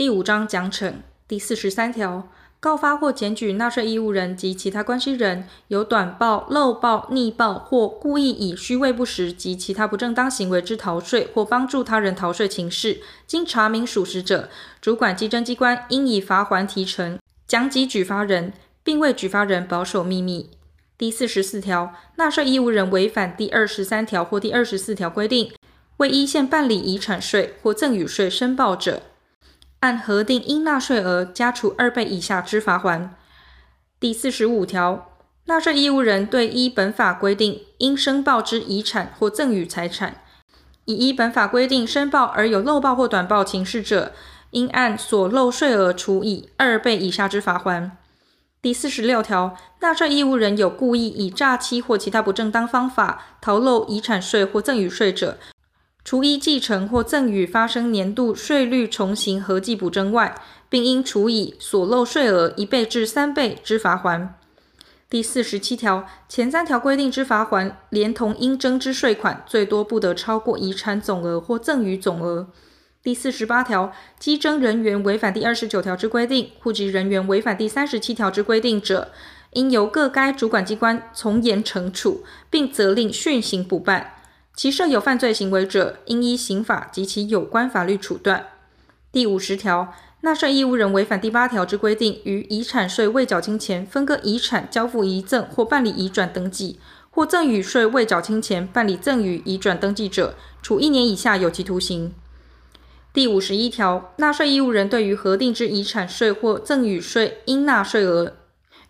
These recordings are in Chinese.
第五章奖惩第四十三条，告发或检举纳税义务人及其他关系人有短报、漏报、匿报或故意以虚伪不实及其他不正当行为之逃税或帮助他人逃税情事，经查明属实者，主管稽征机关应以罚锾提呈，奖给举发人，并为举发人保守秘密。第四十四条，纳税义务人违反第二十三条或第二十四条规定，未依宪办理遗产税或赠与税申报者，按核定应纳税额加除二倍以下之罚锾。第四十五条，纳税义务人对依本法规定应申报之遗产或赠与财产，已依本法规定申报而有漏报或短报情事者，应按所漏税额除以二倍以下之罚锾。第四十六条，纳税义务人有故意以诈欺或其他不正当方法逃漏遗产税或赠与税者，除依继承或赠与发生年度税率重新合计补征外，并应处以所漏税额一倍至三倍之罚锾。第四十七条，前三条规定之罚锾，连同应征之税款，最多不得超过遗产总额或赠与总额。第四十八条，稽征人员违反第二十九条之规定，户籍人员违反第三十七条之规定者，应由各该主管机关从严惩处，并责令训行补办。其设有犯罪行为者，应依刑法及其有关法律处断。第五十条，纳税义务人违反第八条之规定，于遗产税未缴清前分割遗产、交付遗赠或办理遗转登记，或赠与税未缴清前办理赠与移转登记者，处一年以下有期徒刑。第五十一条，纳税义务人对于核定之遗产税或赠与税应纳税额，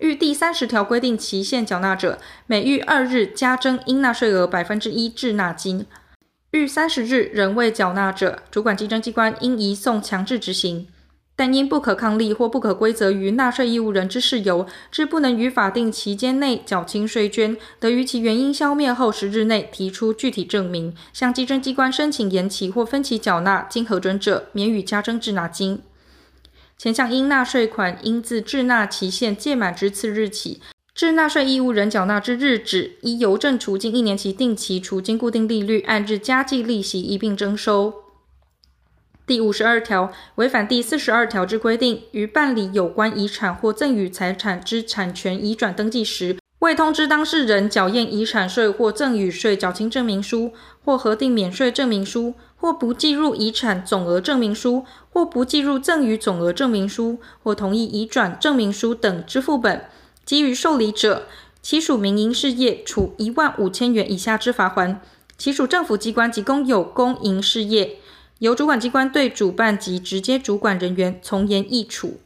逾第三十条规定期限缴纳者，每逾二日加征应纳税额百分之一滞纳金；逾三十日仍未缴纳者，主管稽征机关应移送强制执行。但因不可抗力或不可归责于纳税义务人之事由，致不能于法定期间内缴清税捐，得于其原因消灭后十日内提出具体证明，向稽征机关申请延期或分期缴纳，经核准者，免予加征滞纳金。前项应纳税款，应自滞纳期限届满之次日起，至纳税义务人缴纳之日止，依邮政储金一年期定期储金固定利率按日加计利息一并征收。第五十二条，违反第四十二条之规定，于办理有关遗产或赠与财产之产权移转登记时，未通知当事人缴验遗产税或赠与税缴清证明书，或核定免税证明书，或不计入遗产总额证明书，或不计入赠与总额证明书，或同意移转证明书等之副本，给予受理者，其属民营事业，处一万五千元以下之罚锾；其属政府机关及公有公营事业，由主管机关对主办及直接主管人员从严易处。